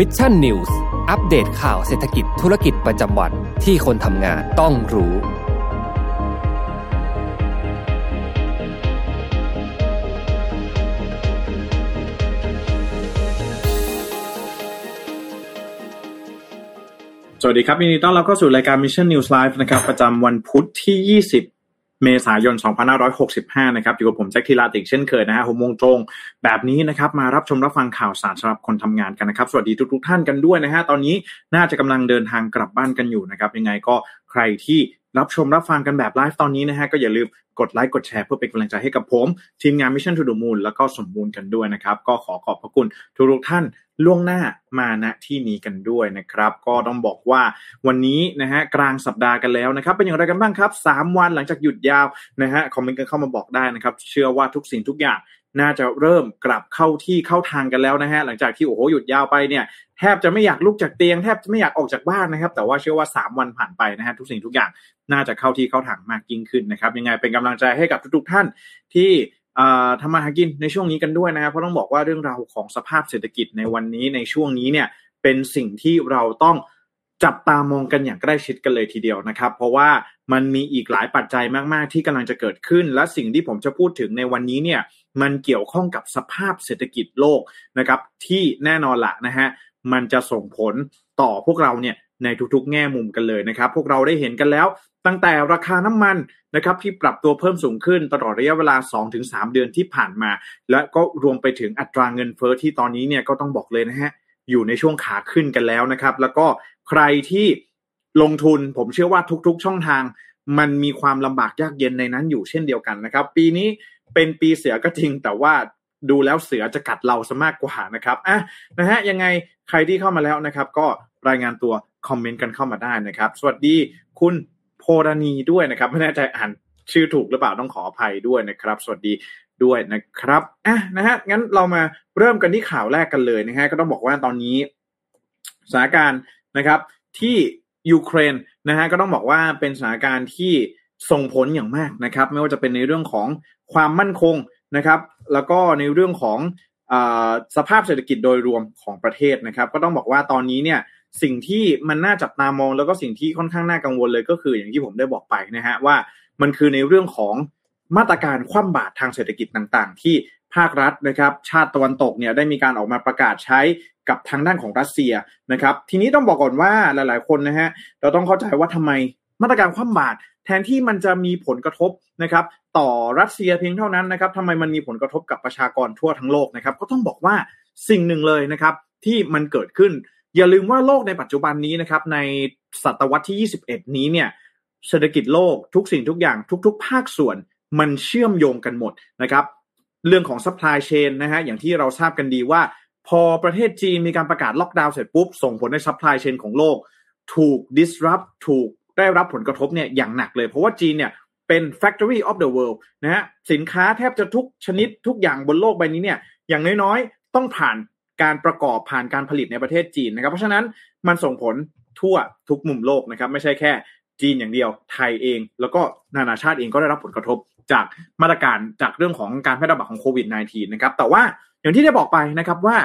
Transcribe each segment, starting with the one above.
Mission News อัปเดตข่าวเศรษฐกิจธุรกิจประจำวันที่คนทำงานต้องรู้ สวัสดีครับยินดีต้อนรับเข้าสู่รายการ Mission News Live นะครับ ประจำวันพุธที่ 20 เมษายน 2565 นะครับ อยู่กับผมแจ็คทีลาติกเช่นเคยนะฮะหกโมงตรงแบบนี้นะครับ มารับชมรับฟังข่าวสารสำหรับคนทำงานกันนะครับ สวัสดีทุกทท่านกันด้วยนะฮะ ตอนนี้น่าจะกำลังเดินทางกลับบ้านกันอยู่นะครับ ยังไงก็ใครที่รับชมรับฟังกันแบบไลฟ์ตอนนี้นะฮะ ก็อย่าลืมกดไลค์กดแชร์เพื่อเป็นกำลังใจให้กับผม ทีมงาน Mission to the Moon แล้วก็สมบูรณ์กันด้วยนะครับ ก็ขอขอบพระคุณทุกท่าน ล่วงหน้ามาณที่นี้กันด้วยนะครับ ก็ต้องบอกว่าวันนี้นะฮะกลางสัปดาห์กันแล้วนะครับ เป็นอย่างไรกันบ้างครับ 3 วันหลังจากหยุดยาวนะฮะคอมเมนต์กันเข้ามาบอกได้นะครับ เชื่อว่าทุกสิ่งทุกอย่างน่าจะเริ่มกลับเข้าที่เข้าทางกันแล้วนะฮะหลังจากที่โอ้โหหยุดยาวไปเนี่ยแทบจะไม่อยากลุกจากเตียงแทบจะไม่อยากออกจากบ้านนะครับ แต่ว่าเชื่อว่า 3 วันผ่านไปนะฮะทุกสิ่งทุกอย่างน่าจะเข้าที่เข้าทางมากยิ่งขึ้นนะครับยังไงเป็นกำลังใจให้กับทุกๆท่านที่ ทำมาหากินในช่วงนี้กันด้วยนะครับเพราะต้องบอกว่าเรื่องราวของสภาพเศรษฐกิจในวันนี้ในช่วงนี้เนี่ยเป็นสิ่งที่เราต้องจับตามองกันอย่างใกล้ชิดกันเลยทีเดียวนะครับ เพราะว่ามันมีอีกหลายปัจจัยมากๆ ที่กำลังจะเกิดขึ้น และสิ่งที่ผมจะพูดถึงในวันนี้เนี่ยมันเกี่ยวข้องกับสภาพเศรษฐกิจโลกนะครับ ที่แน่นอนละนะฮะมันจะส่งผลต่อพวกเราเนี่ย ในทุกๆ แง่มุมกันเลยนะครับ พวกเราได้เห็นกันแล้ว ตั้งแต่ราคาน้ำมันนะครับที่ปรับตัวเพิ่มสูงขึ้นตลอดระยะเวลา 2-3 เดือนที่ผ่านมา และก็รวมไปถึงอัตราเงินเฟอ้อที่ตอนนี้เนี่ยก็ต้องบอกเลยนะฮะอยู่ในช่วงขาขึ้นกันแล้วนะครับ แล้วก็ใครที่ลงทุนผมเชื่อว่าทุกๆ ช่องทาง มันมีความลำบากยากเย็นในนั้นอยู่เช่นเดียวกันนะครับ ปีนี้เป็นปีเสือก็จริง แต่ว่าดูแล้วเสือจะกัดเราซะมากกว่านะครับอะนะฮะยังไงใครที่เข้ามาแล้วนะครับ ก็รายงานตัว คอมเมนต์กันเข้ามาได้นะครับ สวัสดีคุณโพราณีด้วยนะครับ ไม่แน่ใจอ่านชื่อถูกหรือเปล่าต้องขออภัยด้วยนะครับ สวัสดีด้วยนะครับอะนะฮะงั้นเรามาเริ่มกันที่ข่าวแรกกันเลยนะฮะก็ต้องบอกว่าตอนนี้สถานการณ์นะครับ ที่ยูเครนนะฮะก็ต้องบอกว่าเป็นสถานการณ์ที่ส่งผลอย่างมากนะครับ ไม่ว่าจะเป็นในเรื่องของความมั่นคงนะครับ แล้วก็ในเรื่องของอสภาพเศรษฐกิจโดยรวมของประเทศนะครับ ก็ต้องบอกว่าตอนนี้เนี่ย สิ่งที่มันน่าจับตามองแล้วก็สิ่งที่ค่อนข้างน่ากังวลเลยก็คืออย่างที่ผมได้บอกไปนะฮะว่ามันคือในเรื่องของมาตรการคว่ำบาตรทางเศรษฐกิจต่างๆ ที่ภาครัฐนะครับ ชาติตะวันตกเนี่ยได้มีการออกมาประกาศใช้กับทางด้านของรัสเซียนะครับ ทีนี้ต้องบอกก่อนว่าหลาย ๆ คนนะฮะเราต้องเข้าใจว่าทำไมมาตรการคว่ำบาตรแทนที่มันจะมีผลกระทบนะครับต่อรัสเซียเพียงเท่านั้นนะครับทำไมมันมีผลกระทบกับประชากรทั่วทั้งโลกนะครับ ก็ต้องบอกว่าสิ่งหนึ่งเลยนะครับที่มันเกิดขึ้น อย่าลืมว่าโลกในปัจจุบันนี้นะครับ ในศตวรรษที่ 21 นี้เนี่ยเศรษฐกิจโลกทุกสิ่งทุกอย่างทุก ๆ ภาคส่วนมันเชื่อมโยงกันหมดนะครับเรื่องของ supply chain นะฮะอย่างที่เราทราบกันดีว่า พอประเทศจีนมีการประกาศล็อกดาวน์เสร็จปุ๊บ ส่งผลให้ supply chain ของโลก ถูก disrupt ถูกได้รับผลกระทบเนี่ยอย่างหนักเลย เพราะว่าจีนเนี่ยเป็น factory of the world นะฮะสินค้าแทบจะทุกชนิดทุกอย่างบนโลกใบนี้เนี่ยอย่างน้อยๆ ต้องผ่าน การประกอบผ่านการผลิตในประเทศจีนนะครับ เพราะฉะนั้นมันส่งผลทั่วทุกมุมโลกนะครับ ไม่ใช่แค่จีนอย่างเดียว ไทยเอง แล้วก็นานาชาติเองก็ได้รับผลกระทบจากมาตรการจากเรื่องของการแพร่ระบาดของโควิด -19 นะครับ แต่ว่าอย่างที่ได้บอกไปนะครับว่า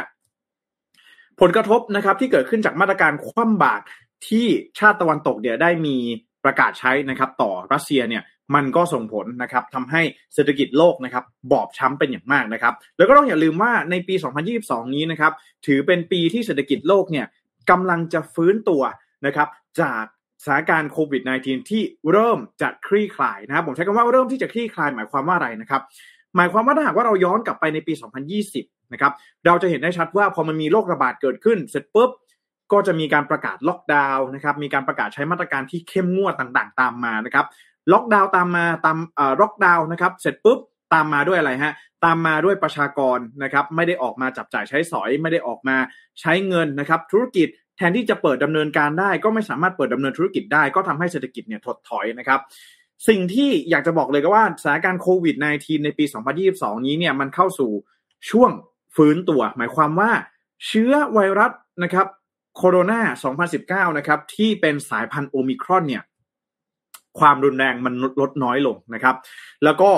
ผลกระทบนะครับที่เกิดขึ้นจากมาตรการคว่ำบาตรที่ชาติตะวันตกเนี่ยได้มีประกาศใช้นะครับ ต่อรัสเซียเนี่ย มันก็ส่งผลนะครับทำให้เศรษฐกิจโลกนะครับบอบช้ำเป็นอย่างมากนะครับ แล้วก็ต้องอย่าลืมว่าในปี 2022 นี้นะครับ ถือเป็นปีที่เศรษฐกิจโลกเนี่ยกำลังจะฟื้นตัวนะครับจากสถานการณ์โควิด -19 ที่เริ่มจะคลี่คลายนะครับ ผมใช้คำว่าเริ่มที่จะคลี่คลาย หมายความว่าอะไรนะครับ หมายความว่าถ้าหากว่าเราย้อนกลับไปในปี 2020 นะครับ เราจะเห็นได้ชัดว่าพอมันมีโรคระบาดเกิดขึ้น เสร็จปุ๊บก็จะมีการประกาศล็อกดาวน์นะครับ มีการประกาศใช้มาตรการที่เข้มงวดต่างๆ ตามมานะครับ ล็อกดาวน์ตามมาตามเอ่อล็อกดาวน์นะครับ เสร็จปุ๊บตามมาด้วยอะไรฮะตามมาด้วยประชากรนะครับ ไม่ได้ออกมาจับจ่ายใช้สอย ไม่ได้ออกมาใช้เงินนะครับ ธุรกิจแทนที่จะเปิดดำเนินการได้ ก็ไม่สามารถเปิดดำเนินธุรกิจได้ ก็ทำให้เศรษฐกิจเนี่ยถดถอยนะครับสิ่งที่อยากจะบอกเลยก็ว่าสถานการณ์โควิด -19 ในปี 2022 นี้เนี่ยมันเข้าสู่ช่วงฟื้นตัว หมายความว่าเชื้อไวรัสนะครับโคโรนา 2019 นะครับที่เป็นสายพันธุ์โอมิครอนเนี่ย ความรุนแรงมันลดน้อยลงนะครับ แล้วก็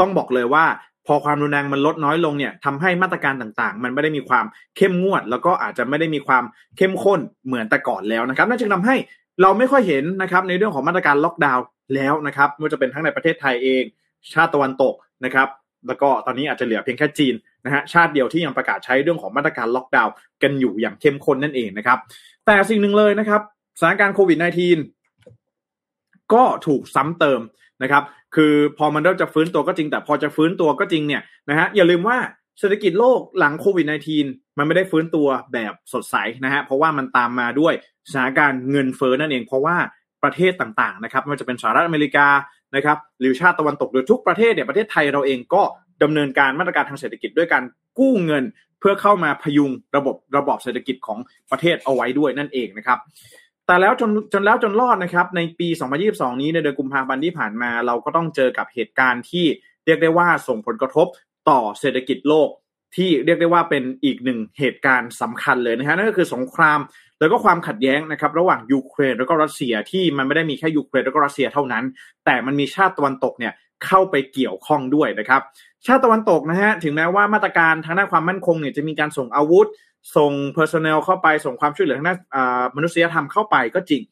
ต้องบอกเลยว่า พอความรุนแรงมันลดน้อยลงเนี่ยทำให้มาตรการต่างๆ มันไม่ได้มีความเข้มงวด แล้วก็อาจจะไม่ได้มีความเข้มข้นเหมือนแต่ก่อนแล้วนะครับนั่นจึงทาให้เราไม่ค่อยเห็นนะครับในเรื่องของมาตรการล็อกดาวน์แล้วนะครับไม่ว่าจะเป็นทั้งในประเทศไทยเอง ชาติตะวันตกนะครับ แล้วก็ตอนนี้อาจจะเหลือเพียงแค่จีนนะฮะชาติเดียวที่ยังประกาศใช้เรื่องของมาตรการล็อกดาวน์กันอยู่อย่างเข้มข้นนั่นเองนะครับ แต่สิ่งหนึ่งเลยนะครับสถานการณ์โควิด -19 ก็ถูกซ้ำเติมนะครับ คือพอมันเริ่มจะฟื้นตัวก็จริง แต่พอจะฟื้นตัวก็จริงเนี่ยนะฮะอย่าลืมว่าเศรษฐกิจโลกหลังโควิด -19 มันไม่ได้ฟื้นตัวแบบสดใสนะฮะเพราะว่ามันตามมาด้วยสถานการณ์เงินเฟ้อนั่นเองเพราะว่าประเทศต่างๆนะครับไม่ว่าจะเป็นสหรัฐอเมริกานะครับหรือชาติตะวันตกหรือทุกประเทศเนี่ยประเทศไทยเราเองก็ดำเนินการมาตรการทางเศรษฐกิจด้วยการกู้เงิน เพื่อเข้ามาพยุงระบบระบบเศรษฐกิจของประเทศเอาไว้ด้วยนั่นเองนะครับ แต่แล้วจนจนแล้วจนรอดนะครับ ในปี 2022 นี้ในเดือนกุมภาพันธ์ที่ผ่านมา เราก็ต้องเจอกับเหตุการณ์ที่เรียกได้ว่าส่งผลกระทบต่อเศรษฐกิจโลกที่เรียกได้ว่าเป็นอีกหนึ่งเหตุการณ์สำคัญเลยนะฮะนั่นก็คือสงคราม แล้วก็ความขัดแย้งนะครับ ระหว่างยูเครนแล้วก็รัสเซียที่มันไม่ได้มีแค่ยูเครนแล้วก็รัสเซียเท่านั้น แต่มันมีชาติตะวันตกเนี่ยเข้าไปเกี่ยวข้องด้วยนะครับ ชาติตะวันตกนะฮะถึงแม้ว่ามาตรการทางด้านความมั่นคงเนี่ยจะมีการส่งอาวุธ ส่งเพอร์ซ n นลเข้าไปส่งความช่วยเหลือทางด้านมนุษยธรรมเข้าไปก็จริง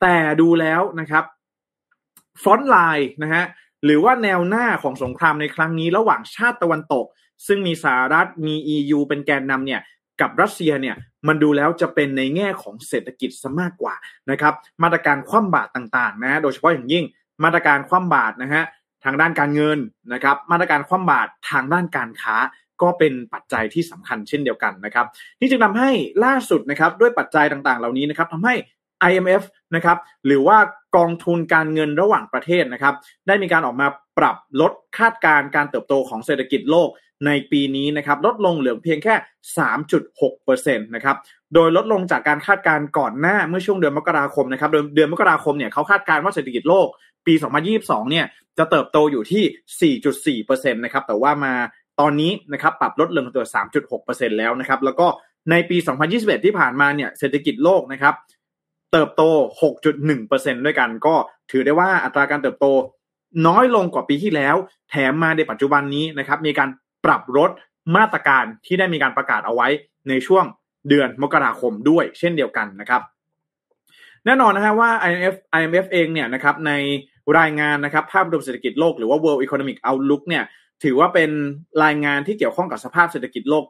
แต่ดูแล้วนะครับ frontline นะฮะหรือว่าแนวหน้าของสงครามในครั้งนี้ ระหว่างชาติตะวันตก ซึ่งมีสหรัฐมี EU เป็นแกนนำเนี่ยกับรัสเซียเนี่ยมันดูแล้วจะเป็นในแง่ของเศรษฐกิจซะมากกว่านะครับมาตรการคว่ำบาตรต่างๆนะโดยเฉพาะอย่างยิ่งมาตรการคว่ำบาตรนะฮะทางด้านการเงินนะครับมาตรการคว่ำบาตรทางด้านการค้า ก็เป็นปัจจัยที่สำคัญเช่นเดียวกันนะครับนี่จึงทำให้ล่าสุดนะครับด้วยปัจจัยต่างๆ เหล่านี้นะครับทำให้ IMF นะครับหรือว่ากองทุนการเงินระหว่างประเทศนะครับ ได้มีการออกมาปรับลดคาดการณ์การเติบโตของเศรษฐกิจโลกในปีนี้นะครับลดลงเหลือเพียงแค่ 3.6%นะครับโดยลดลงจากการคาดการณ์ก่อนหน้าเมื่อช่วงเดือนมกราคมนะครับเดือนมกราคมเนี่ยเขาคาดการณ์ว่าเศรษฐกิจโลกปี 2022 เนี่ยจะเติบโตอยู่ที่ 4.4%นะครับแต่ว่ามา ตอนนี้นะครับปรับลดลงตัว 3.6%แล้วนะครับแล้วก็ในปี 2021 ที่ผ่านมาเนี่ยเศรษฐกิจโลกนะครับเติบโต 6.1%ด้วยกันก็ถือได้ว่าอัตราการเติบโตน้อยลงกว่าปีที่แล้ว แถมมาในปัจจุบันนี้นะครับมีการปรับลดมาตรการที่ได้มีการประกาศเอาไว้ในช่วงเดือนมกราคมด้วยเช่นเดียวกันนะครับแน่นอนนะฮะว่า IMF IMF เองเนี่ยนะครับในรายงานนะครับภาพรวมเศรษฐกิจโลกหรือว่า World Economic Outlook เนี่ย ถือว่าเป็นรายงานที่เกี่ยวข้องกับสภาพเศรษฐกิจโลก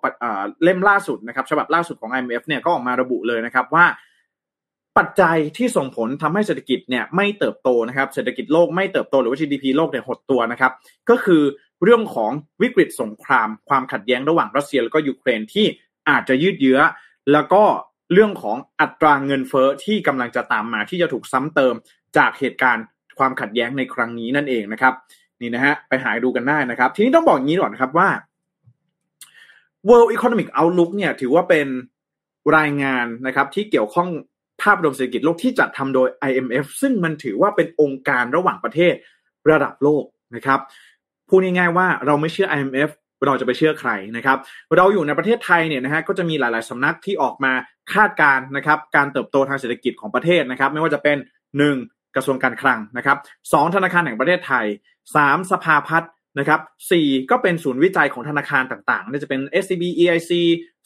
เล่มล่าสุดนะครับ ฉบับล่าสุดของ IMF เนี่ยก็ออกมาระบุเลยนะครับว่า ปัจจัยที่ส่งผลทำให้เศรษฐกิจเนี่ยไม่เติบโตนะครับ เศรษฐกิจโลกไม่เติบโตหรือว่า GDP โลกเนี่ยหดตัวนะครับ ก็คือเรื่องของวิกฤตสงคราม ความขัดแย้งระหว่างรัสเซียแล้วก็ยูเครนที่อาจจะยืดเยื้อ แล้วก็เรื่องของอัตราเงินเฟอ้อที่กำลังจะตามมาที่จะถูกซ้ำเติมจากเหตุการณ์ความขัดแย้งในครั้งนี้นั่นเองนะครับ นี่นะฮะไปหาดูกันได้นะครับ ทีนี้ต้องบอกอย่างนี้ก่อนนะครับว่า World Economic Outlook เนี่ยถือว่าเป็นรายงานนะครับที่เกี่ยวข้องภาพรวมเศรษฐกิจโลกที่จัดทำโดย IMF ซึ่งมันถือว่าเป็นองค์การระหว่างประเทศระดับโลกนะครับพูดง่ายๆว่าเราไม่เชื่อ IMF เราจะไปเชื่อใครนะครับ เราอยู่ในประเทศไทยเนี่ยนะฮะก็จะมีหลาย ๆสำนักที่ออกมาคาดการนะครับ การเติบโตทางเศรษฐกิจของประเทศนะครับ ไม่ว่าจะเป็น 1. กระทรวงการคลังนะครับสธนาคารแห่งประเทศไทย 3. สภาพัฒน์นะครับ4ก็เป็นศูนย์วิจัยของธนาคารต่างๆนี่จะเป็น SCB EIC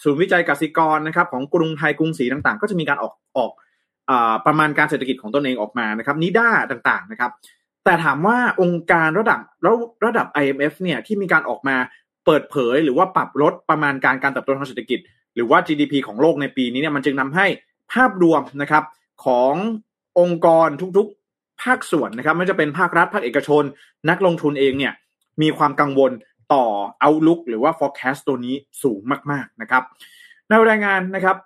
ศูนย์วิจัยกสิกรนะครับของกรุงไทยกรุงศรีต่างๆ ก็จะมีการออกออกประมาณการเศรษฐกิจของตนเองออกมานะครับนิด้าต่างๆนะครับ แต่ถามว่าองค์การระดับระระดับ IMF เนี่ยที่มีการออกมาเปิดเผย หรือว่าปรับลดประมาณการการเติบโตทางเศรษฐกิจ หรือว่า GDP ของโลกในปีนี้เนี่ยมันจึงทาให้ภาพรวมนะครับขององค์กรทุก ภาคส่วนนะครับไม่จะเป็นภาครัฐภาคเอกชน นักลงทุนเองเนี่ยมีความกังวลต่อ outlook หรือว่า forecast ตัวนี้สูงมาก ๆนะครับในรายงานนะครับ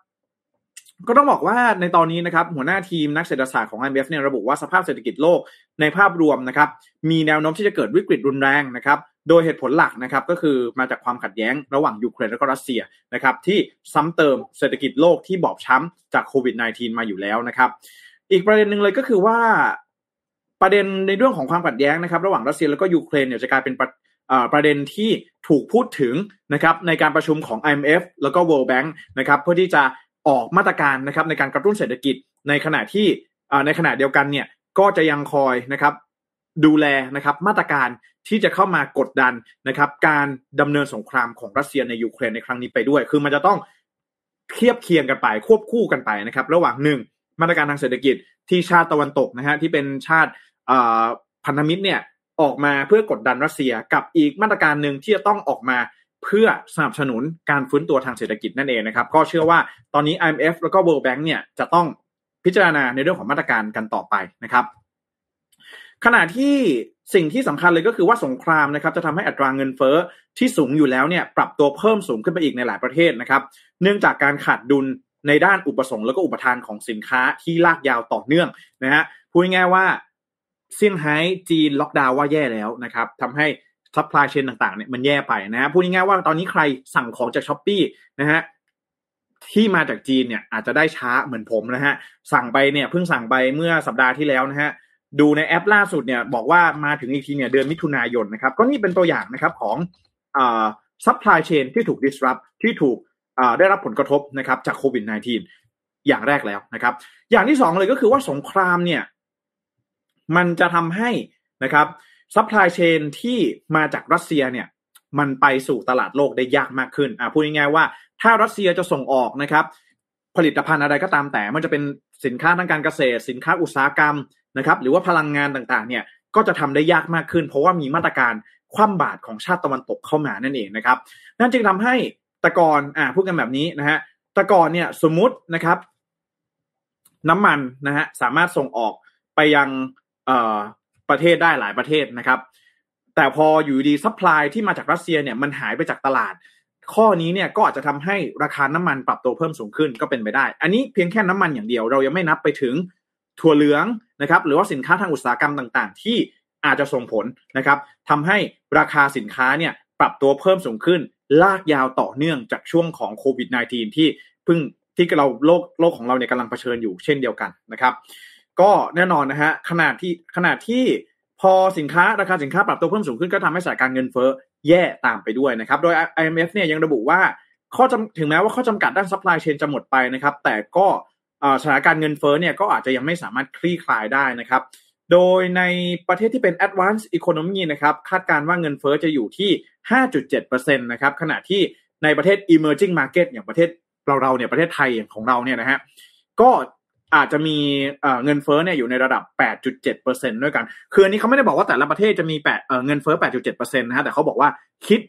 ก็ต้องบอกว่าในตอนนี้นะครับ หัวหน้าทีมนักเศรษฐศาสตร์ของ IMF เนี่ยระบุว่าสภาพเศรษฐกิจโลกในภาพรวมนะครับ มีแนวโน้มที่จะเกิดวิกฤตรุนแรงนะครับ โดยเหตุผลหลักนะครับ ก็คือมาจากความขัดแย้งระหว่างยูเครนและก็รัสเซียนะครับ ที่ซ้ำเติมเศรษฐกิจโลกที่บอบช้ำจากโควิด -19 มาอยู่แล้วนะครับ อีกประเด็นหนึ่งเลยก็คือว่า ประเด็นในเรื่องของความขัดแย้งนะครับ ระหว่างรัสเซียแล้วก็ยูเครนเนี่ยจะกลายเป็นประเด็นที่ถูกพูดถึงนะครับในการประชุมของ IMF แล้วก็ World Bank นะครับเพื่อที่จะออกมาตรการนะครับในการกระตุ้นเศรษฐกิจในขณะที่ในขณะเดียวกันเนี่ยก็จะยังคอยนะครับดูแลนะครับมาตรการที่จะเข้ามากดดันนะครับการดำเนินสงครามของรัสเซียในยูเครนในครั้งนี้ไปด้วย คือมันจะต้องเทียบเคียงกันไปควบคู่กันไปนะครับ ระหว่างหนึ่งมาตรการทางเศรษฐกิจที่ชาติตะวันตกนะฮะที่เป็นชาติ พันธมิตรเนี่ยออกมาเพื่อกดดันรัสเซียกับอีกมาตรการหนึ่งที่จะต้องออกมาเพื่อสนับสนุนการฟื้นตัวทางเศรษฐกิจนั่นเองนะครับ ก็เชื่อว่าตอนนี้ IMF แล้วก็ World Bank เนี่ยจะต้องพิจารณาในเรื่องของมาตรการกันต่อไปนะครับ ขณะที่สิ่งที่สำคัญเลยก็คือว่าสงครามนะครับจะทำให้อัตราเงินเฟ้อที่สูงอยู่แล้วเนี่ยปรับตัวเพิ่มสูงขึ้นไปอีกในหลายประเทศนะครับ เนื่องจากการขาดดุลในด้านอุปสงค์แล้วก็อุปทานของสินค้าที่ลากยาวต่อเนื่องนะฮะพูดง่ายๆว่า เซี่ยงไฮ้จีนล็อกดาวน์ว่าแย่แล้วนะครับทำให้ supply chain ต่างๆเนี่ยมันแย่ไปนะฮะพูดง่ายๆว่าตอนนี้ใครสั่งของจากช้อปปี้นะฮะที่มาจากจีนเนี่ยอาจจะได้ช้าเหมือนผมนะฮะสั่งไปเนี่ยเพิ่งสั่งไปเมื่อสัปดาห์ที่แล้วนะฮะดูในแอปล่าสุดเนี่ยบอกว่ามาถึงอีกทีเนี่ยเดือนมิถุนายนนะครับก็นี่เป็นตัวอย่างนะครับของ supply chain ที่ถูก disrupt ที่ถูกได้รับผลกระทบนะครับจากโควิด -19 อย่างแรกแล้วนะครับ อย่างที่สองเลยก็คือว่าสงครามเนี่ย มันจะทำให้นะครับ supply chain ที่มาจากรัสเซียเนี่ยมันไปสู่ตลาดโลกได้ยากมากขึ้นอ่าพูดง่ายๆว่าถ้ารัสเซียจะส่งออกนะครับ ผลิตภัณฑ์อะไรก็ตามแต่มันจะเป็นสินค้าทางการเกษตร สินค้าอุตสาหกรรมนะครับหรือว่าพลังงานต่างๆเนี่ยก็จะทำได้ยากมากขึ้น เพราะว่ามีมาตรการคว่ำบาตรของชาติตะวันตกเข้ามานั่นเองนะครับ นั่นจึงทำให้แต่ก่อนอ่าพูดกันแบบนี้นะฮะแต่ก่อนเนี่ยสมมุตินะครับ น้ำมันนะฮะสามารถส่งออกไปยัง ประเทศได้หลายประเทศนะครับ แต่พออยู่ดีๆ supply ที่มาจากรัสเซียเนี่ยมันหายไปจากตลาด ข้อนี้เนี่ยก็อาจจะทำให้ราคาน้ำมันปรับตัวเพิ่มสูงขึ้นก็เป็นไปได้ อันนี้เพียงแค่น้ำมันอย่างเดียวเรายังไม่นับไปถึงถั่วเหลืองนะครับ หรือว่าสินค้าทางอุตสาหกรรมต่างๆ ที่อาจจะส่งผลนะครับทำให้ราคาสินค้าเนี่ยปรับตัวเพิ่มสูงขึ้น ลากยาวต่อเนื่องจากช่วงของโควิด -19 ที่เพิ่งที่เราโลกโลกของเราเนี่ยกำลังเผชิญอยู่เช่นเดียวกันนะครับ ก็แน่นอนนะฮะขนาดที่ขนาดที่พอสินค้าราคาสินค้าปรับตัวเพิ่มสูงขึ้นก็ทำให้สถานการณ์เงินเฟ้อแย่ตามไปด้วยนะครับ โดย IMF เนี่ยยังระบุว่าข้อจำถึงแม้ว่าข้อจำกัดด้าน supply chain จะหมดไปนะครับ แต่ก็สถานการณ์เงินเฟ้อเนี่ยก็อาจจะยังไม่สามารถคลี่คลายได้นะครับ โดยในประเทศที่เป็น advanced economy นะครับคาดการว่าเงินเฟ้อจะอยู่ที่ 5.7%นะครับขณะที่ในประเทศ emerging market อย่างประเทศเราเราเนี่ยประเทศไทยอย่างของเราเนี่ยนะฮะก็ อาจจะมีเงินเฟ้อเนี่ยอยู่ในระดับ 8.7%ด้วยกัน คืออันนี้เขาไม่ได้บอกว่าแต่ละประเทศจะมี8เงินเฟ้อ 8.7%นะฮะ แต่เขาบอกว่าคิด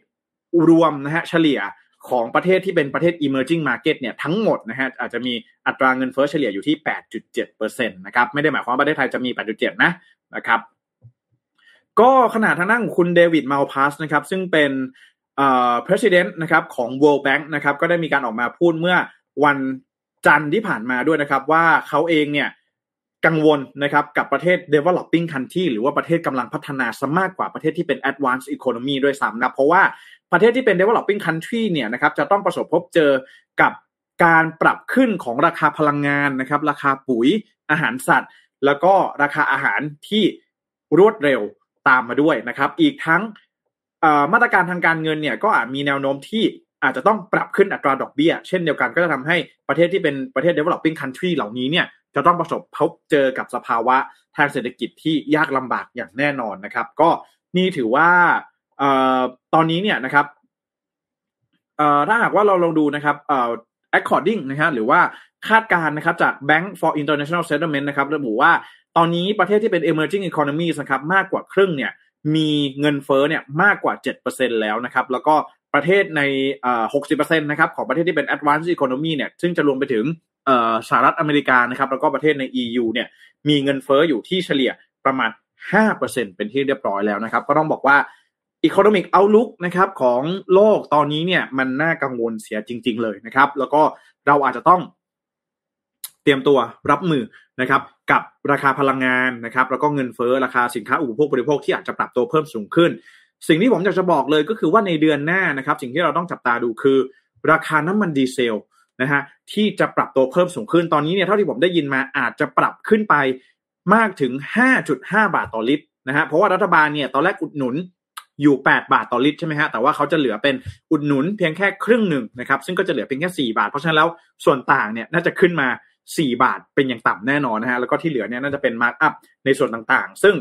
รวมนะฮะเฉลี่ยของประเทศที่เป็นประเทศ emerging market เนี่ยทั้งหมดนะฮะอาจจะมีอัตราเงินเฟ้อเฉลี่ยอยู่ที่ 8.7%นะครับไม่ได้หมายความว่าประเทศไทยจะมี 8.7 นะนะครับก็ขนาดทางด้านคุณเดวิดมาลพาสนะครับซึ่งเป็นเอ่อ president นะครับของ World Bank นะครับก็ได้มีการออกมาพูดเมื่อวัน จันที่ผ่านมาด้วยนะครับว่าเขาเองเนี่ยกังวลนะครับกับประเทศ developing country หรือว่าประเทศกำลังพัฒนาซะมากกว่าประเทศที่เป็น advanced economy ด้วยซ้ำนะเพราะว่าประเทศที่เป็น developing country เนี่ยนะครับจะต้องประสบพบเจอกับการปรับขึ้นของราคาพลังงานนะครับราคาปุ๋ยอาหารสัตว์ แล้วก็ราคาอาหารที่รวดเร็วตามมาด้วยนะครับ อีกทั้งมาตรการทางการเงินเนี่ยก็อาจมีแนวโน้มที่ อาจจะต้องปรับขึ้นอัตราดอกเบี้ย เช่นเดียวกันก็จะทำให้ประเทศที่เป็นประเทศ developing country เหล่านี้เนี่ยจะต้องประสบพบเจอกับสภาวะทางเศรษฐกิจที่ยากลำบากอย่างแน่นอนนะครับ ก็นี่ถือว่าอตอนนี้เนี่ยนะครับถ้าหากว่าเราลองดูนะครับ according นะฮะหรือว่าคาดการณ์นะครับจาก Bank for International Settlement นะครับระบุว่าตอนนี้ประเทศที่เป็น emerging economies นะครับมากกว่าครึ่งเนี่ยมีเงินเฟ้อเนี่ยมากกว่า 7%แล้วนะครับ แล้วก็ ประเทศในหกสิบเปอร์เซ็นต์นะครับของประเทศที่เป็น advanced economy เนี่ยซึ่งจะรวมไปถึงสหรัฐอเมริกานะครับแล้วก็ประเทศใน EU เนี่ยมีเงินเฟอ้ออยู่ที่เฉลี่ยประมาณ 5%เป็นที่เรียบร้อยแล้วนะครับ ก็ต้องบอกว่า economic outlook นะครับของโลกตอนนี้เนี่ยมันน่ากังวลเสียจริง ๆ เลยนะครับ แล้วก็เราอาจจะต้องเตรียมตัวรับมือนะครับกับราคาพลังงานนะครับแล้วก็เงินเฟอ้อราคาสินค้าอุปโภคบริโภคที่อาจจะปรับตัวเพิ่มสูงขึ้น สิ่งที่ผมอยากจะบอกเลยก็คือว่าในเดือนหน้านะครับ สิ่งที่เราต้องจับตาดูคือ ราคาน้ำมันดีเซลนะฮะที่จะปรับตัวเพิ่มสูงขึ้นตอนนี้เนี่ยเท่าที่ผมได้ยินมาอาจจะปรับขึ้นไปมากถึง 5.5 บาทต่อลิตรนะฮะเพราะว่ารัฐบาลเนี่ยตอนแรกอุดหนุนอยู่ 8 บาทต่อลิตรใช่ไหมฮะแต่ว่าเขาจะเหลือเป็นอุดหนุนเพียงแค่ครึ่งหนึ่งนะครับซึ่งก็จะเหลือเพียงแค่ 4 บาท เพราะฉะนั้นแล้วส่วนต่างเนี่ยน่าจะขึ้นมา 4 บาทเป็นอย่างต่ำแน่นอนนะฮะแล้วก็ที่เหลือเนี่ยน่าจะเป็นมาร์กอัพในส่วนต่างๆ ซึ่ง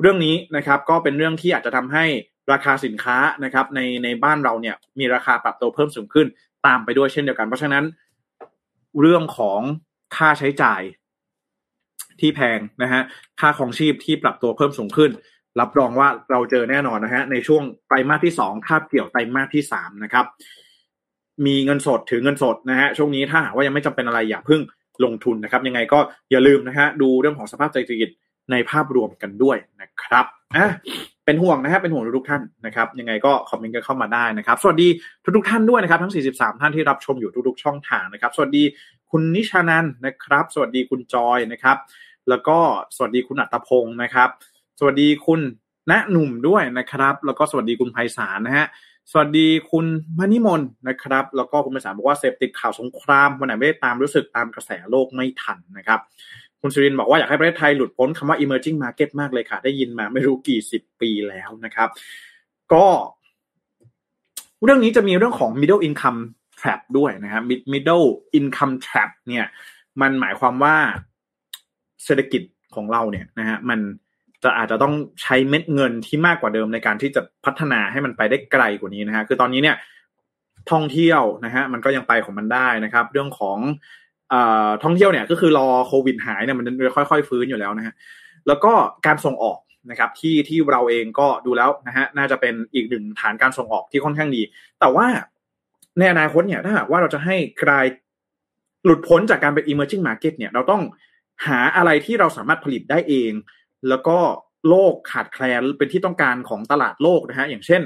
เรื่องนี้นะครับก็เป็นเรื่องที่อาจจะทำให้ ราคาสินค้านะครับในในบ้านเราเนี่ยมีราคาปรับตัวเพิ่มสูงขึ้นตามไปด้วยเช่นเดียวกัน เพราะฉะนั้นเรื่องของค่าใช้จ่ายที่แพงนะฮะค่าของชีพที่ปรับตัวเพิ่มสูงขึ้น รับรองว่าเราเจอแน่นอนนะฮะในช่วงไตรมาสที่สองคาบเกี่ยวไตรมาสที่สามนะครับมีเงินสดถือเงินสดนะฮะช่วงนี้ถ้าหากว่ายังไม่จำเป็นอะไรอย่าเพิ่งลงทุนนะครับ ยังไงก็อย่าลืมนะฮะดูเรื่องของสภาพเศรษฐกิจในภาพรวมกันด้วยนะครับ อะเป็นห่วงนะฮะเป็นห่วงทุกท่านนะครับ ยังไงก็คอมเมนต์กันเข้ามาได้นะครับ สวัสดีทุกทุกท่านด้วยนะครับ ทั้ง 43 ท่านที่รับชมอยู่ทุกๆ ช่องทางนะครับ สวัสดีคุณนิชานันนะครับ สวัสดีคุณจอยนะครับ แล้วก็สวัสดีคุณอัตพงศ์นะครับ สวัสดีคุณณหนุ่มด้วยนะครับ แล้วก็สวัสดีคุณไพศาลนะฮะสวัสดีคุณมณิมนนะครับ แล้วก็คุณไพศาลบอกว่าเสพติดข่าวสงครามวันไหนไม่ได้ตามรู้สึกตามกระแสโลกไม่ทันนะครับ คุณสุรินบอกว่าอยากให้ประเทศไทยหลุดพ้นคำว่า emerging market มากเลยค่ะ ได้ยินมาไม่รู้กี่สิบปีแล้วนะครับ ก็เรื่องนี้จะมีเรื่องของ middle income trap ด้วยนะครับ middle income trap เนี่ย มันหมายความว่าเศรษฐกิจของเราเนี่ยนะฮะมันจะอาจจะต้องใช้เม็ดเงินที่มากกว่าเดิมในการที่จะพัฒนาให้มันไปได้ไกลกว่านี้นะฮะคือตอนนี้เนี่ยท่องเที่ยวนะฮะมันก็ยังไปของมันได้นะครับ เรื่องของ ท่องเที่ยวเนี่ยก็คือรอโควิดหายเนี่ยมันค่อยๆ ฟื้นอยู่แล้วนะฮะแล้วก็การส่งออกนะครับที่ที่เราเองก็ดูแล้วนะฮะน่าจะเป็นอีกหนึ่งฐานการส่งออกที่ค่อนข้างดี แต่ว่าในอนาคตเนี่ยถ้าหากว่าเราจะให้กลายหลุดพ้นจากการเป็น emerging market เนี่ยเราต้องหาอะไรที่เราสามารถผลิตได้เอง แล้วก็โลกขาดแคลนเป็นที่ต้องการของตลาดโลกนะฮะอย่างเช่น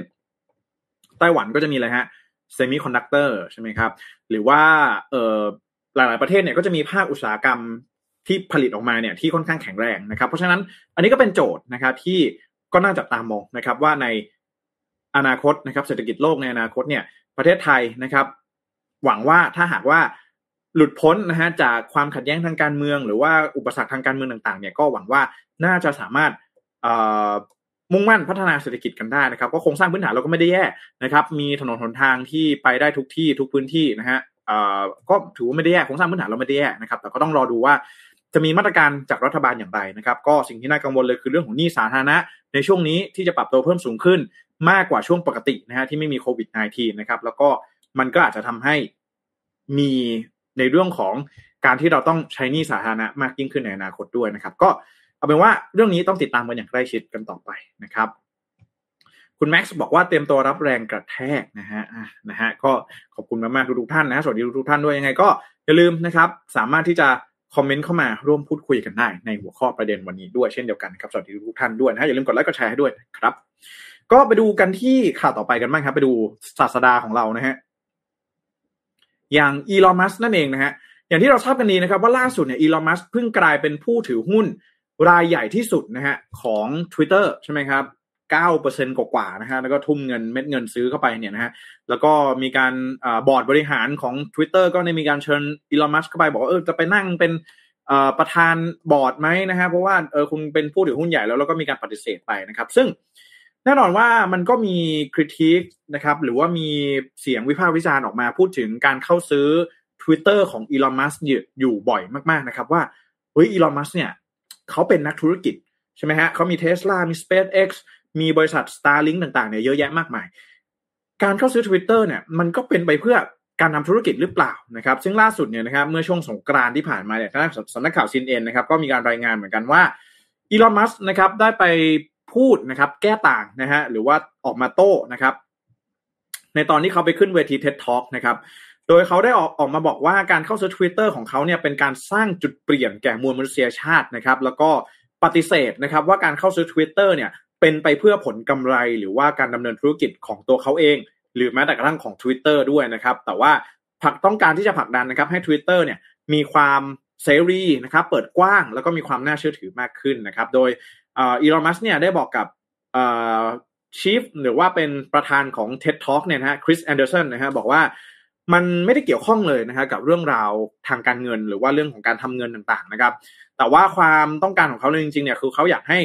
ไต้หวันก็จะมีอะไรฮะเซมิคอนดักเตอร์ใช่ไหมครับ หรือว่าเอ่อ หลาย ๆ ประเทศเนี่ยก็จะมีภาคอุตสาหกรรมที่ผลิตออกมาเนี่ยที่ค่อนข้างแข็งแรงนะครับ เพราะฉะนั้นอันนี้ก็เป็นโจทย์นะครับที่ก็น่าจับตามองนะครับว่าในอนาคตนะครับเศรษฐกิจโลกในอนาคตเนี่ยประเทศไทยนะครับ หวังว่าถ้าหากว่าหลุดพ้นนะฮะจากความขัดแย้งทางการเมือง หรือว่าอุปสรรคทางการเมืองต่าง ๆ เนี่ยก็หวังว่าน่าจะสามารถมุ่งมั่นพัฒนาเศรษฐกิจกันได้นะครับ ก็โครงสร้างพื้นฐานเราก็ไม่ได้แย่นะครับ มีถนนหนทางที่ไปได้ทุกที่ทุกพื้นที่นะฮะ ก็ถือว่าไม่ได้แย่โครงสร้างพื้นฐานเราไม่ได้แย่นะครับ แต่ก็ต้องรอดูว่าจะมีมาตรการจากรัฐบาลอย่างไรนะครับ ก็สิ่งที่น่ากังวลเลยคือเรื่องของหนี้สาธารณะ ในช่วงนี้ที่จะปรับตัวเพิ่มสูงขึ้นมากกว่าช่วงปกตินะฮะที่ไม่มีโควิด -19 นะครับ แล้วก็มันก็อาจจะทำให้มีในเรื่องของการที่เราต้องใช้หนี้สาธารณะมากยิ่งขึ้นในอนาคตด้วยนะครับ ก็เอาเป็นว่าเรื่องนี้ต้องติดตามกันอย่างใกล้ชิดกันต่อไปนะครับคุณแม็กซ์บอกว่าเตรียมตัวรับแรงกระแทกนะฮะนะฮะก็ขอบ คุณมากๆทุกท่านนะสวัสดีทุกท่านด้วยยังไงก็อย่าลืมนะครับ สามารถที่จะคอมเมนต์เข้ามาร่วมพูดคุยกันได้ในหัวข้อประเด็นวันนี้ด้วยเช่นเดียวกันครับสวัสดีทุกท่านด้วยนะอย่าลืมกดไลค์กดแชร์ให้ด้วยครับ ก็ไปดูกันที่ข่าวต่อไปกันบ้างครับ ไปดูศาสดาของเรานะฮะอย่างอีลอนมัสนั่นเองนะฮะอย่างที่เราทราบกันดีนะครับ ว่าล่าสุดเนี่ยอีลอนมัสเพิ่งกลายเป็นผู้ถือหุ้นรายใหญ่ที่สุดนะฮะของ Twitter ใช่ไหมครับ เก้าเปอร์เซ็นกว่าๆนะฮะแล้วก็ทุ่มเงินเม็ดเงินซื้อเข้าไปเนี่ยนะฮะแล้วก็มีการบอร์ดบริหารของ Twitter ก็ได้มีการเชิญอีลอนมัสเข้าไปบอกว่าเออจะไปนั่งเป็นประธานบอร์ดไหมนะฮะเพราะว่าเออคุณเป็นผู้ถือหุ้นใหญ่แล้วแล้วก็มีการปฏิเสธไปนะครับ ซึ่งแน่นอนว่ามันก็มีคริติคนะครับหรือว่ามีเสียงวิพากษ์วิจารณ์ออกมาพูดถึงการเข้าซื้อ Twitter ของอีลอนมัสอยู่บ่อยมากๆนะครับว่าเฮ้ยอีลอนมัสเนี่ยเขาเป็นนักธุรกิจใช่ไหมฮะเขามีเทสลามี SpaceX มีบริษัท Starlink ต่างๆเนี่ยเยอะแยะมากมาย การเข้าซื้อ Twitter เนี่ยมันก็เป็นไปเพื่อการทำธุรกิจหรือเปล่านะครับ ซึ่งล่าสุดเนี่ยนะครับเมื่อช่วงสงกรานที่ผ่านมาเนี่ยสำนักข่าวซินเอ็นนะครับก็มีการรายงานเหมือนกันว่าอีลอนมัสนะครับได้ไปพูดนะครับแก้ต่างนะฮะหรือว่าออกมาโต้นะครับ ในตอนที่เขาไปขึ้นเวที TED Talk นะครับโดยเขาได้ออกออกมาบอกว่าการเข้าซื้อ Twitter ของเขาเนี่ยเป็นการสร้างจุดเปลี่ยนแก่มวลมนุษยชาตินะครับ แล้วก็ปฏิเสธนะครับว่าการเข้าซื้อ Twitter เนี่ย เป็นไปเพื่อผลกำไรหรือว่าการดำเนินธุรกิจของตัวเขาเอง หรือแม้แต่กระทั่งของ Twitter ด้วยนะครับ แต่ว่าผักต้องการที่จะผลักดันนะครับให้ Twitter เนี่ยมีความเสรีนะครับเปิดกว้างแล้วก็มีความน่าเชื่อถือมากขึ้นนะครับ โดยอีลอนมัสเนี่ยได้บอกกับchief หรือว่าเป็นประธานของ TED Talk เนี่ยนะฮะคริสแอนเดอร์สันนะฮะบอกว่ามันไม่ได้เกี่ยวข้องเลยนะฮะกับเรื่องราวทางการเงิน หรือว่าเรื่องของการทำเงินต่างๆนะครับ แต่ว่าความต้องการของเขาเลยจริงๆเนี่ยคือเขาอยากให้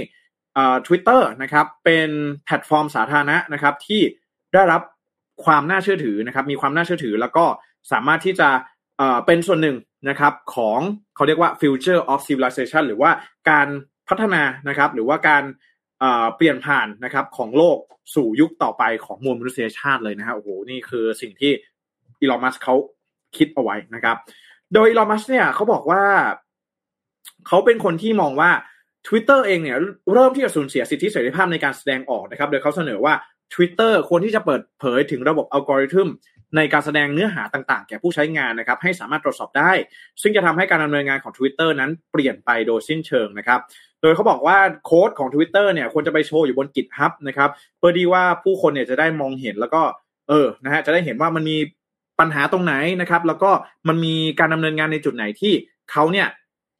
ทวิตเตอร์นะครับเป็นแพลตฟอร์มสาธารณะนะครับที่ได้รับความน่าเชื่อถือนะครับมีความน่าเชื่อถือ แล้วก็สามารถที่จะเป็นส่วนหนึ่งนะครับของเขาเรียกว่า future of civilization หรือว่าการพัฒนานะครับหรือว่าการเปลี่ยนผ่านนะครับของโลกสู่ยุคต่อไปของมวลมนุษยชาติเลยนะฮะโอ้โหนี่คือสิ่งที่อีลอนมัสเขาคิดเอาไว้นะครับ โดยอีลอนมัสเนี่ยเขาบอกว่า เขาเป็นคนที่มองว่า Twitter เองเนี่ยเริ่มที่จะสูญเสียสิทธิเสรีภาพในการแสดงออกนะครับ โดยเขาเสนอว่า Twitter ควรที่จะเปิดเผยถึงระบบอัลกอริทึมในการแสดงเนื้อหาต่างๆ แก่ผู้ใช้งานนะครับ ให้สามารถตรวจสอบได้ ซึ่งจะทำให้การดำเนินงานของ Twitter นั้นเปลี่ยนไปโดยสิ้นเชิงนะครับ โดยเขาบอกว่าโค้ดของ Twitter เนี่ยควรจะไปโชว์อยู่บน GitHub นะครับเพื่อดีว่าผู้คนเนี่ยจะได้มองเห็นแล้วก็เออนะฮะจะได้เห็นว่ามันมีปัญหาตรงไหนนะครับ แล้วก็มันมีการดำเนินงานในจุดไหนที่เขาเนี่ย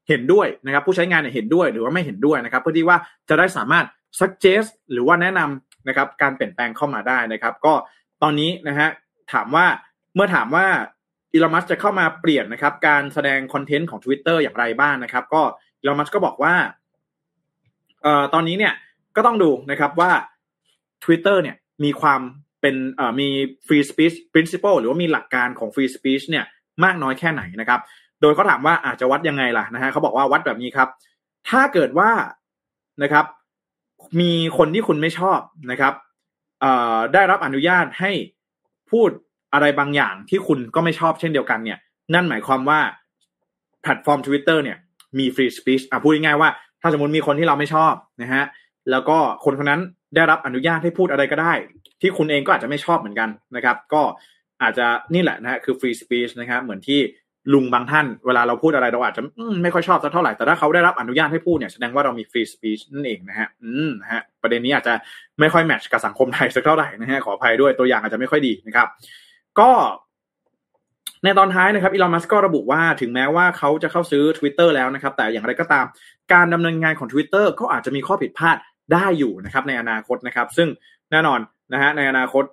เห็นด้วยนะครับผู้ใช้งานเนี่ยเห็นด้วยหรือว่าไม่เห็นด้วยนะครับ เพื่อที่ว่าจะได้สามารถ suggest หรือว่าแนะนำนะครับการเปลี่ยนแปลงเข้ามาได้นะครับ ก็ตอนนี้นะฮะถามว่าเมื่อถามว่าอีลอมัสจะเข้ามาเปลี่ยนนะครับ การแสดงคอนเทนต์ของ Twitter อย่างไรบ้างนะครับ ก็อีลอมัสก็บอกว่าเอ่อตอนนี้เนี่ยก็ต้องดูนะครับว่า Twitter เนี่ยมีความเป็นเอ่อมี free speech principle หรือว่ามีหลักการของ free speech เนี่ยมากน้อยแค่ไหนนะครับ โดยเขาถามว่าอาจจะวัดยังไงล่ะนะฮะเขาบอกว่าวัดแบบนี้ครับ ถ้าเกิดว่านะครับ มีคนที่คุณไม่ชอบนะครับได้รับอนุญาตให้พูดอะไรบางอย่างที่คุณก็ไม่ชอบเช่นเดียวกันเนี่ย นั่นหมายความว่าแพลตฟอร์ม Twitter เนี่ยมี free speech อะพูดง่ายๆว่า ถ้าสมมติมีคนที่เราไม่ชอบนะฮะแล้วก็คนคนนั้นได้รับอนุญาตให้พูดอะไรก็ได้ ที่คุณเองก็อาจจะไม่ชอบเหมือนกันนะครับ ก็อาจจะนี่แหละนะฮะคือ free speech นะครับเหมือนที่ ลุงบางท่านเวลาเราพูดอะไรเราอาจจะไม่ค่อยชอบสักเท่าไหร่ แต่ถ้าเขาได้รับอนุญาตให้พูดเนี่ยแสดงว่าเรามี free speech นั่นเองนะฮะอืมนะฮะประเด็นนี้อาจจะไม่ค่อยแมทช์กับสังคมไทยสักเท่าไหร่นะฮะขออภัยด้วยตัวอย่างอาจจะไม่ค่อยดีนะครับ ก็ในตอนท้ายนะครับอีลอนมัสก็ระบุว่าถึงแม้ว่าเขาจะเข้าซื้อ Twitter แล้วนะครับ แต่อย่างไรก็ตามการดำเนินงานของ Twitter ก็อาจจะมีข้อผิดพลาดได้อยู่นะครับในอนาคตนะครับ ซึ่งแน่นอนนะฮะในอนาคต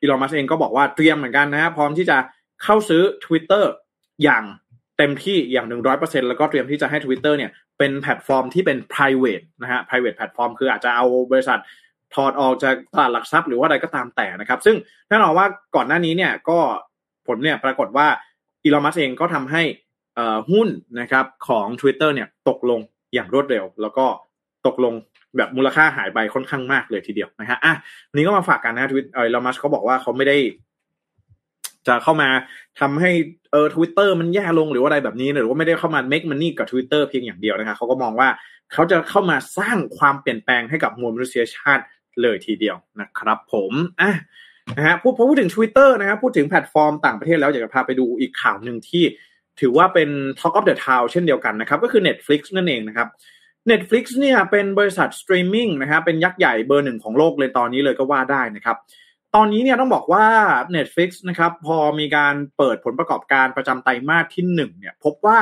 อีลอนมัสเองก็บอกว่าเตรียมเหมือนกันนะฮะพร้อมที่จะเข้าซื้อ Twitter อย่างเต็มที่อย่างหนึ่งร้อยเปอร์เซ็นต์แล้วก็เตรียมที่จะให้ Twitter เนี่ยเป็นแพลตฟอร์มที่เป็น private นะฮะ private แพลตฟอร์มคืออาจจะเอาบริษัทถอดออกจากตลาดหลักทรัพย์หรือว่าอะไรก็ตามแต่นะครับ ซึ่งแน่นอนว่าก่อนหน้านี้เนี่ยก็ผลเนี่ยปรากฏว่าอีลอนมัสก์เองก็ทำให้หุ้นนะครับของ Twitter เนี่ยตกลงอย่างรวดเร็ว แล้วก็ตกลงแบบมูลค่าหายไปค่อนข้างมากเลยทีเดียวนะฮะอะนี้ก็มาฝากกันนะทวิตเออลอมัสเขาบอกว่าเขาไม่ได้ จะเข้ามาทำให้ เออทวิตเตอร์มันแย่ลงหรือว่าอะไรแบบนี้ หรือว่าไม่ได้เข้ามา make money กับ Twitter เพียงอย่างเดียวนะครับเขาก็มองว่าเขาจะเข้ามาสร้างความเปลี่ยนแปลงให้กับมวลมนุษยชาติเลยทีเดียวนะครับ ผมอะนะฮะพูดพอพูดถึง Twitter นะครับพูดถึงแพลตฟอร์มต่างประเทศแล้วอยากจะพาไปดูอีกข่าวหนึ่งที่ถือว่าเป็น Talk of the Town เช่นเดียวกันนะครับ ก็คือ Netflix นั่นเองนะครับ Netflix เนี่ยเป็นบริษัทสตรีมมิ่งนะครับเป็นยักษ์ใหญ่เบอร์หนึ่งของโลกเลยตอนนี้เลยก็ว่าได้นะครับ ตอนนี้เนี่ยต้องบอกว่า Netflix นะครับพอมีการเปิดผลประกอบการประจำไตรมาสที่1เนี่ยพบว่า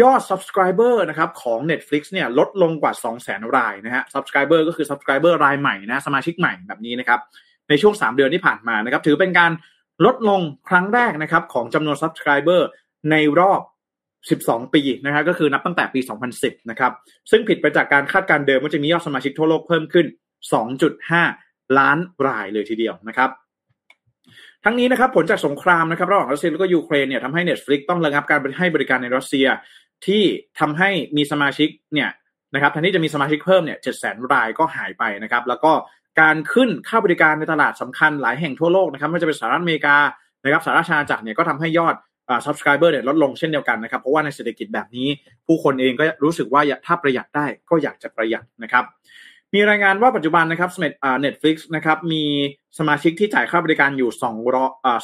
ยอด subscriber นะครับของ Netflix เนี่ยลดลงกว่า 200,000 รายนะฮะ subscriber ก็คือ subscriber รายใหม่นะสมาชิกใหม่แบบนี้นะครับในช่วง 3 เดือนที่ผ่านมานะครับถือเป็นการลดลงครั้งแรกนะครับของจำนวน subscriber ในรอบ 12 ปีนะครับก็คือนับตั้งแต่ปี 2010 นะครับซึ่งผิดไปจากการคาดการเดิมว่าจะมียอดสมาชิกทั่วโลกเพิ่มขึ้น 2.5 ล้านรายเลยทีเดียวนะครับทั้งนี้นะครับผลจากสงครามนะครับระหว่างรัสเซียและก็ยูเครนเนี่ยทำให้ Netflix ต้องระงับการให้บริการในรัสเซียที่ทำให้มีสมาชิกเนี่ยนะครับแทนที่จะมีสมาชิกเพิ่มเนี่ย700,000รายก็หายไปนะครับแล้วก็การขึ้นค่าบริการในตลาดสำคัญหลายแห่งทั่วโลกนะครับไม่ว่าจะเป็นสหรัฐอเมริกานะครับสหราชอาณาจักรเนี่ยก็ทำให้ยอดอ่า subscriber เนี่ยลดลงเช่นเดียวกันนะครับ เพราะว่าในเศรษฐกิจแบบนี้ ผู้คนเองก็รู้สึกว่าถ้าประหยัดได้ก็อยากจะประหยัดนะครับ มีรายงานว่าปัจจุบันนะครับเน็ตฟลิกซ์นะครับมีสมาชิกที่จ่ายค่าบริการอยู่2อ่า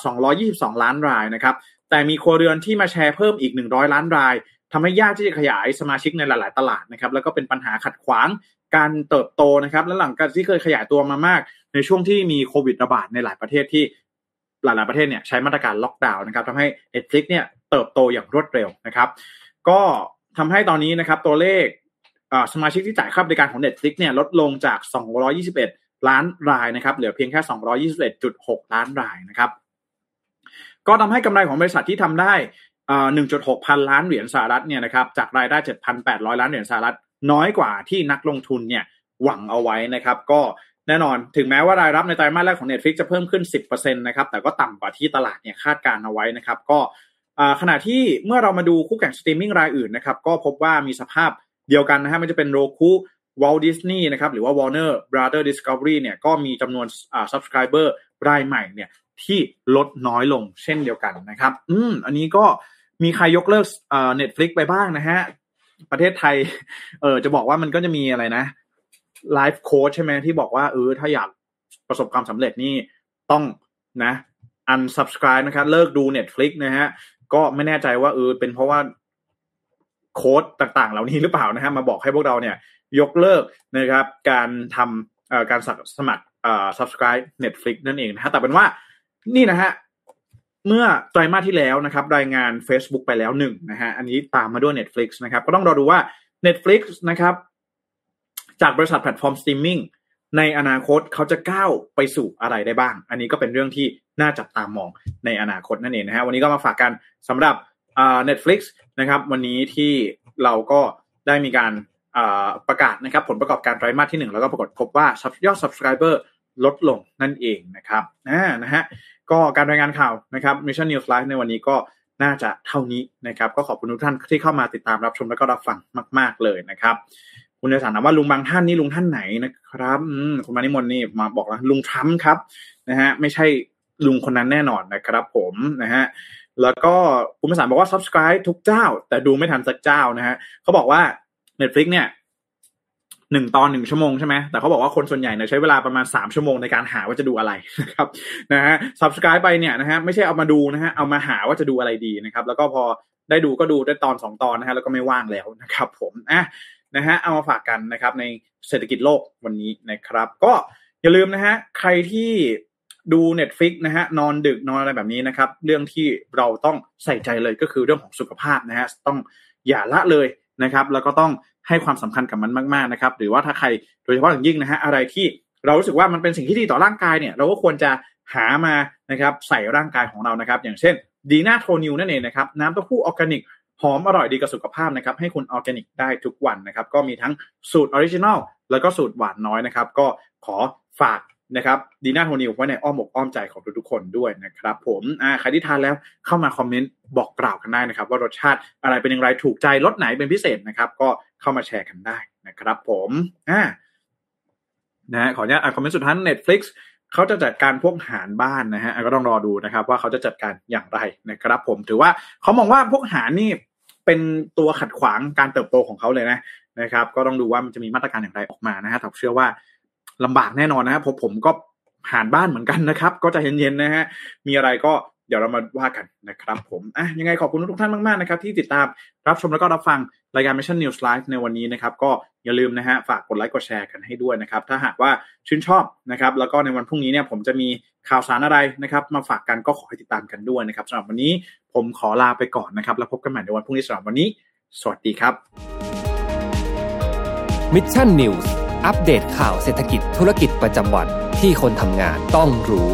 222 ล้านรายนะครับแต่มีครัวเรือนที่มาแชร์เพิ่มอีก 100 ล้านรายทำให้ยากที่จะขยายสมาชิกในหลาย ๆ ตลาดนะครับแล้วก็เป็นปัญหาขัดขวางการเติบโตนะครับและหลังจากที่เคยขยายตัวมามาก ในช่วงที่มีโควิดระบาดในหลายประเทศที่หลาย ๆ ประเทศเนี่ยใช้มาตรการล็อกดาวน์นะครับทำให้ Netflix เนี่ยเติบโตอย่างรวดเร็วนะครับ ก็ทำให้ตอนนี้นะครับตัวเลข สมาชิกที่จ่ายค่าบริการของ Netflix เนี่ยลดลงจาก 221 ล้านรายนะครับเหลือเพียงแค่ 221.6 ล้านรายนะครับก็ทำให้กำไรของบริษัทที่ทำได้ 1.6 พันล้านเหรียญสหรัฐเนี่ยนะครับจากรายได้ 7,800 ล้านเหรียญสหรัฐน้อยกว่าที่นักลงทุนเนี่ยหวังเอาไว้นะครับ ก็แน่นอนถึงแม้ว่ารายรับในไตรมาสแรกของ Netflix จะเพิ่มขึ้น 10%นะครับแต่ก็ต่ำกว่าที่ตลาดเนี่ยคาดการณ์เอาไว้นะครับ ก็ขณะที่เมื่อเรามาดูคู่แข่งสตรีมมิ่งรายอื่นนะครับก็พบว่ามีสภาพ เดียวกันนะฮะไม่ว่าจะเป็น Roku Walt Disney นะครับหรือว่า Warner Brother Discovery เนี่ยก็มีจำนวนอ่า subscriber รายใหม่เนี่ยที่ลดน้อยลงเช่นเดียวกันนะครับ อืม อันนี้ก็มีใครยกเลิกอ่า Netflix ไปบ้างนะฮะ ประเทศไทย เออจะบอกว่ามันก็จะมีอะไรนะไลฟ์โค้ชใช่ไหมที่บอกว่าเออถ้าอยากประสบความสำเร็จนี่ต้องนะ unsubscribe นะครับ เลิกดู Netflix นะฮะ ก็ไม่แน่ใจว่าเออเป็นเพราะว่า โค้ดต่างๆ เหล่านี้หรือเปล่านะฮะมาบอกให้พวกเราเนี่ยยกเลิกนะครับการทำการสมัคร subscribe Netflix นั่นเองนะฮะแต่เป็นว่านี่นะฮะเมื่อไตรมาสที่แล้วนะครับ รายงาน Facebook ไปแล้วหนึ่งนะฮะอันนี้ตามมาด้วย Netflix นะครับ ก็ต้องรอดูว่า Netflix นะครับ จากบริษัทแพลตฟอร์มสตรีมมิ่งในอนาคตเขาจะก้าวไปสู่อะไรได้บ้าง อันนี้ก็เป็นเรื่องที่น่าจับตามองในอนาคตนั่นเองนะฮะวันนี้ก็มาฝากกันสำหรับ อ่า Netflix นะครับ วันนี้ที่เราก็ได้มีการประกาศนะครับ ผลประกอบการไตรมาสที่ 1 แล้วก็ปรากฏพบว่ายอด subscriber ลดลงนั่นเองนะครับอ่านะฮะก็การรายงานข่าวนะครับ Mission News Live ในวันนี้ก็น่าจะเท่านี้นะครับ ก็ขอบคุณทุกท่านที่เข้ามาติดตามรับชมแล้วก็รับฟังมาก ๆ เลยนะครับ คุณจะถามว่าลุงบางท่านนี่ลุงท่านไหนนะครับคุณมานิมนนี่มาบอกแล้วลุงทรัมป์ครับนะฮะไม่ใช่ลุงคนนั้นแน่นอนนะครับ ผมนะฮะ แล้วก็คุณภาษาบอกว่า subscribe ทุกเจ้า แต่ดูไม่ทันสักเจ้านะฮะเขาบอกว่า Netflix เนี่ยหนึ่งตอนหนึ่งชั่วโมงใช่ไหมแต่เขาบอกว่าคนส่วนใหญ่เนี่ยใช้เวลาประมาณสามชั่วโมงในการหาว่าจะดูอะไรนะครับนะฮะ subscribe ไปเนี่ยนะฮะไม่ใช่เอามาดูนะฮะเอามาหาว่าจะดูอะไรดีนะครับ แล้วก็พอได้ดูก็ดูได้ตอนสองตอนนะฮะแล้วก็ไม่ว่างแล้วนะครับ ผมอะนะฮะเอามาฝากกันนะครับในเศรษฐกิจโลกวันนี้นะครับ ก็อย่าลืมนะฮะใครที่ ดู Netflix นะฮะนอนดึกนอนอะไรแบบนี้นะครับ เรื่องที่เราต้องใส่ใจเลยก็คือเรื่องของสุขภาพนะฮะต้องอย่าละเลยนะครับ แล้วก็ต้องให้ความสำคัญกับมันมากๆนะครับ หรือว่าถ้าใครโดยเฉพาะอย่างยิ่งนะฮะอะไรที่เรารู้สึกว่ามันเป็นสิ่งที่ดีต่อร่างกายเนี่ย เราก็ควรจะหามานะครับใส่ร่างกายของเรานะครับ อย่างเช่นดีน่าโทนิวนั่นเองนะครับน้ำเต้าหู้ออร์แกนิกหอมอร่อยดีกับสุขภาพนะครับให้คุณออร์แกนิกได้ทุกวันนะครับ ก็มีทั้งสูตร original แล้วก็สูตรหวานน้อยนะครับ ก็ขอฝาก นะครับดีน่าโทนิวไว้ในอ้อมอกอ้อมใจของทุกๆคนด้วยนะครับ ผมอ่าใครที่ทานแล้วเข้ามาคอมเมนต์บอกกล่าวกันได้นะครับ ว่ารสชาติอะไรเป็นอย่างไรถูกใจรสไหนเป็นพิเศษนะครับ ก็เข้ามาแชร์กันได้นะครับ ผมอ่านะขออนุญาตอ่านคอมเมนต์สุดท้าย Netflix เขาจะจัดการพวกหารบ้านนะฮะก็ต้องรอดูนะครับ ว่าเขาจะจัดการอย่างไรนะครับ ผมถือว่าเขามองว่าพวกหารนี่เป็นตัวขัดขวางการเติบโตของเขาเลยนะนะครับ ก็ต้องดูว่ามันจะมีมาตรการอย่างไรออกมานะฮะแต่เชื่อว่า ลำบากแน่นอนนะครับผมผมก็หารบ้านเหมือนกันนะครับ ก็จะเย็นๆนะฮะมีอะไรก็เดี๋ยวเรามาว่ากันนะครับผมอะยังไงขอบคุณทุกท่านมากๆนะครับที่ติดตามรับชมแล้วก็รับฟังรายการ Mission News Live ในวันนี้นะครับ ก็อย่าลืมนะฮะฝากกดไลค์กดแชร์กันให้ด้วยนะครับ ถ้าหากว่าชื่นชอบนะครับ แล้วก็ในวันพรุ่งนี้เนี่ยผมจะมีข่าวสารอะไรนะครับ มาฝากกันก็ขอให้ติดตามกันด้วยนะครับสำหรับวันนี้ผมขอลาไปก่อนนะครับ แล้วพบกันใหม่ในวันพรุ่งนี้สำหรับวันนี้ สวัสดีครับ Mission News อัปเดตข่าวเศรษฐกิจธุรกิจประจำวันที่คนทำงานต้องรู้